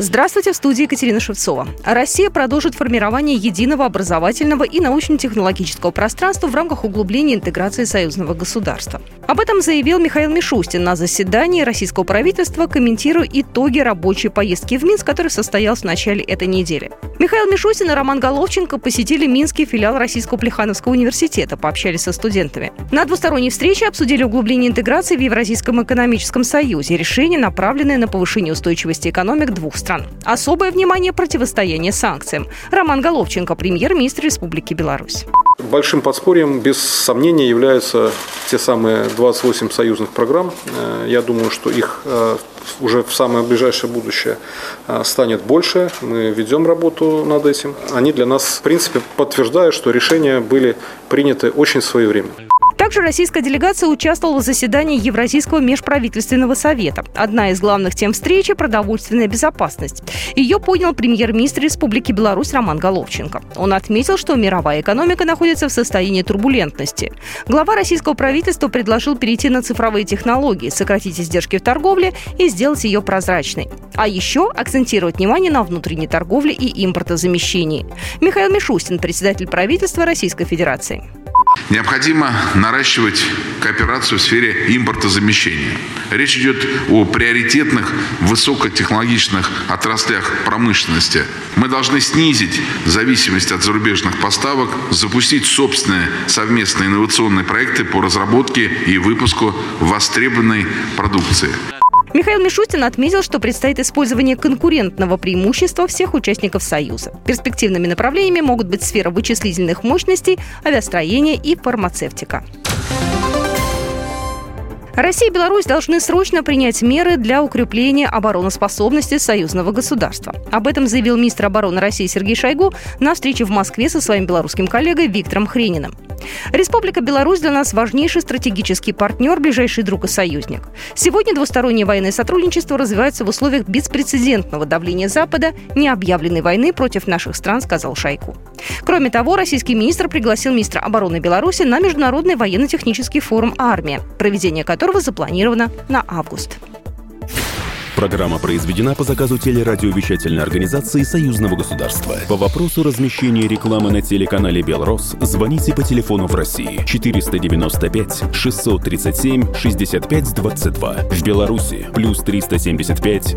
Здравствуйте, в студии Екатерина Шевцова. Россия продолжит формирование единого образовательного и научно-технологического пространства в рамках углубления интеграции союзного государства. Об этом заявил Михаил Мишустин на заседании российского правительства, комментируя итоги рабочей поездки в Минск, который состоялся в начале этой недели. Михаил Мишустин и Роман Головченко посетили Минский филиал Российского Плехановского университета, пообщались со студентами. На двусторонней встрече обсудили углубление интеграции в Евразийском экономическом союзе, решения, направленные на повышение устойчивости экономик двух стран стран. Особое внимание противостояние санкциям. Роман Головченко, премьер-министр Республики Беларусь. Большим подспорьем, без сомнения, являются те самые 28 союзных программ. Э, я думаю, что их э, уже в самое ближайшее будущее э, станет больше. Мы ведем работу над этим. Они для нас, в принципе, подтверждают, что решения были приняты очень своевременно. Также российская делегация участвовала в заседании Евразийского межправительственного совета. Одна из главных тем встречи – продовольственная безопасность. Ее понял премьер-министр Республики Беларусь Роман Головченко. Он отметил, что мировая экономика находится в состоянии турбулентности. Глава российского правительства предложил перейти на цифровые технологии, сократить издержки в торговле и сделать ее прозрачной. А еще акцентировать внимание на внутренней торговле и импортозамещении. Михаил Мишустин, председатель правительства Российской Федерации. Необходимо наращивать кооперацию в сфере импортозамещения. Речь идет о приоритетных высокотехнологичных отраслях промышленности. Мы должны снизить зависимость от зарубежных поставок, запустить собственные совместные инновационные проекты по разработке и выпуску востребованной продукции. Михаил Мишустин отметил, что предстоит использование конкурентного преимущества всех участников Союза. Перспективными направлениями могут быть сфера вычислительных мощностей, авиастроение и фармацевтика. Россия и Беларусь должны срочно принять меры для укрепления обороноспособности союзного государства. Об этом заявил министр обороны России Сергей Шойгу на встрече в Москве со своим белорусским коллегой Виктором Хрениным. Республика Беларусь для нас важнейший стратегический партнер, ближайший друг и союзник. Сегодня двустороннее военное сотрудничество развивается в условиях беспрецедентного давления Запада, необъявленной войны против наших стран, сказал Шойгу. Кроме того, российский министр пригласил министра обороны Беларуси на Международный военно-технический форум «Армия», проведение которого запланировано на август. Программа произведена по заказу телерадиовещательной организации Союзного государства. По вопросу размещения рекламы на телеканале «Белрос» звоните по телефону в России 495 637 6522. В Беларуси плюс 375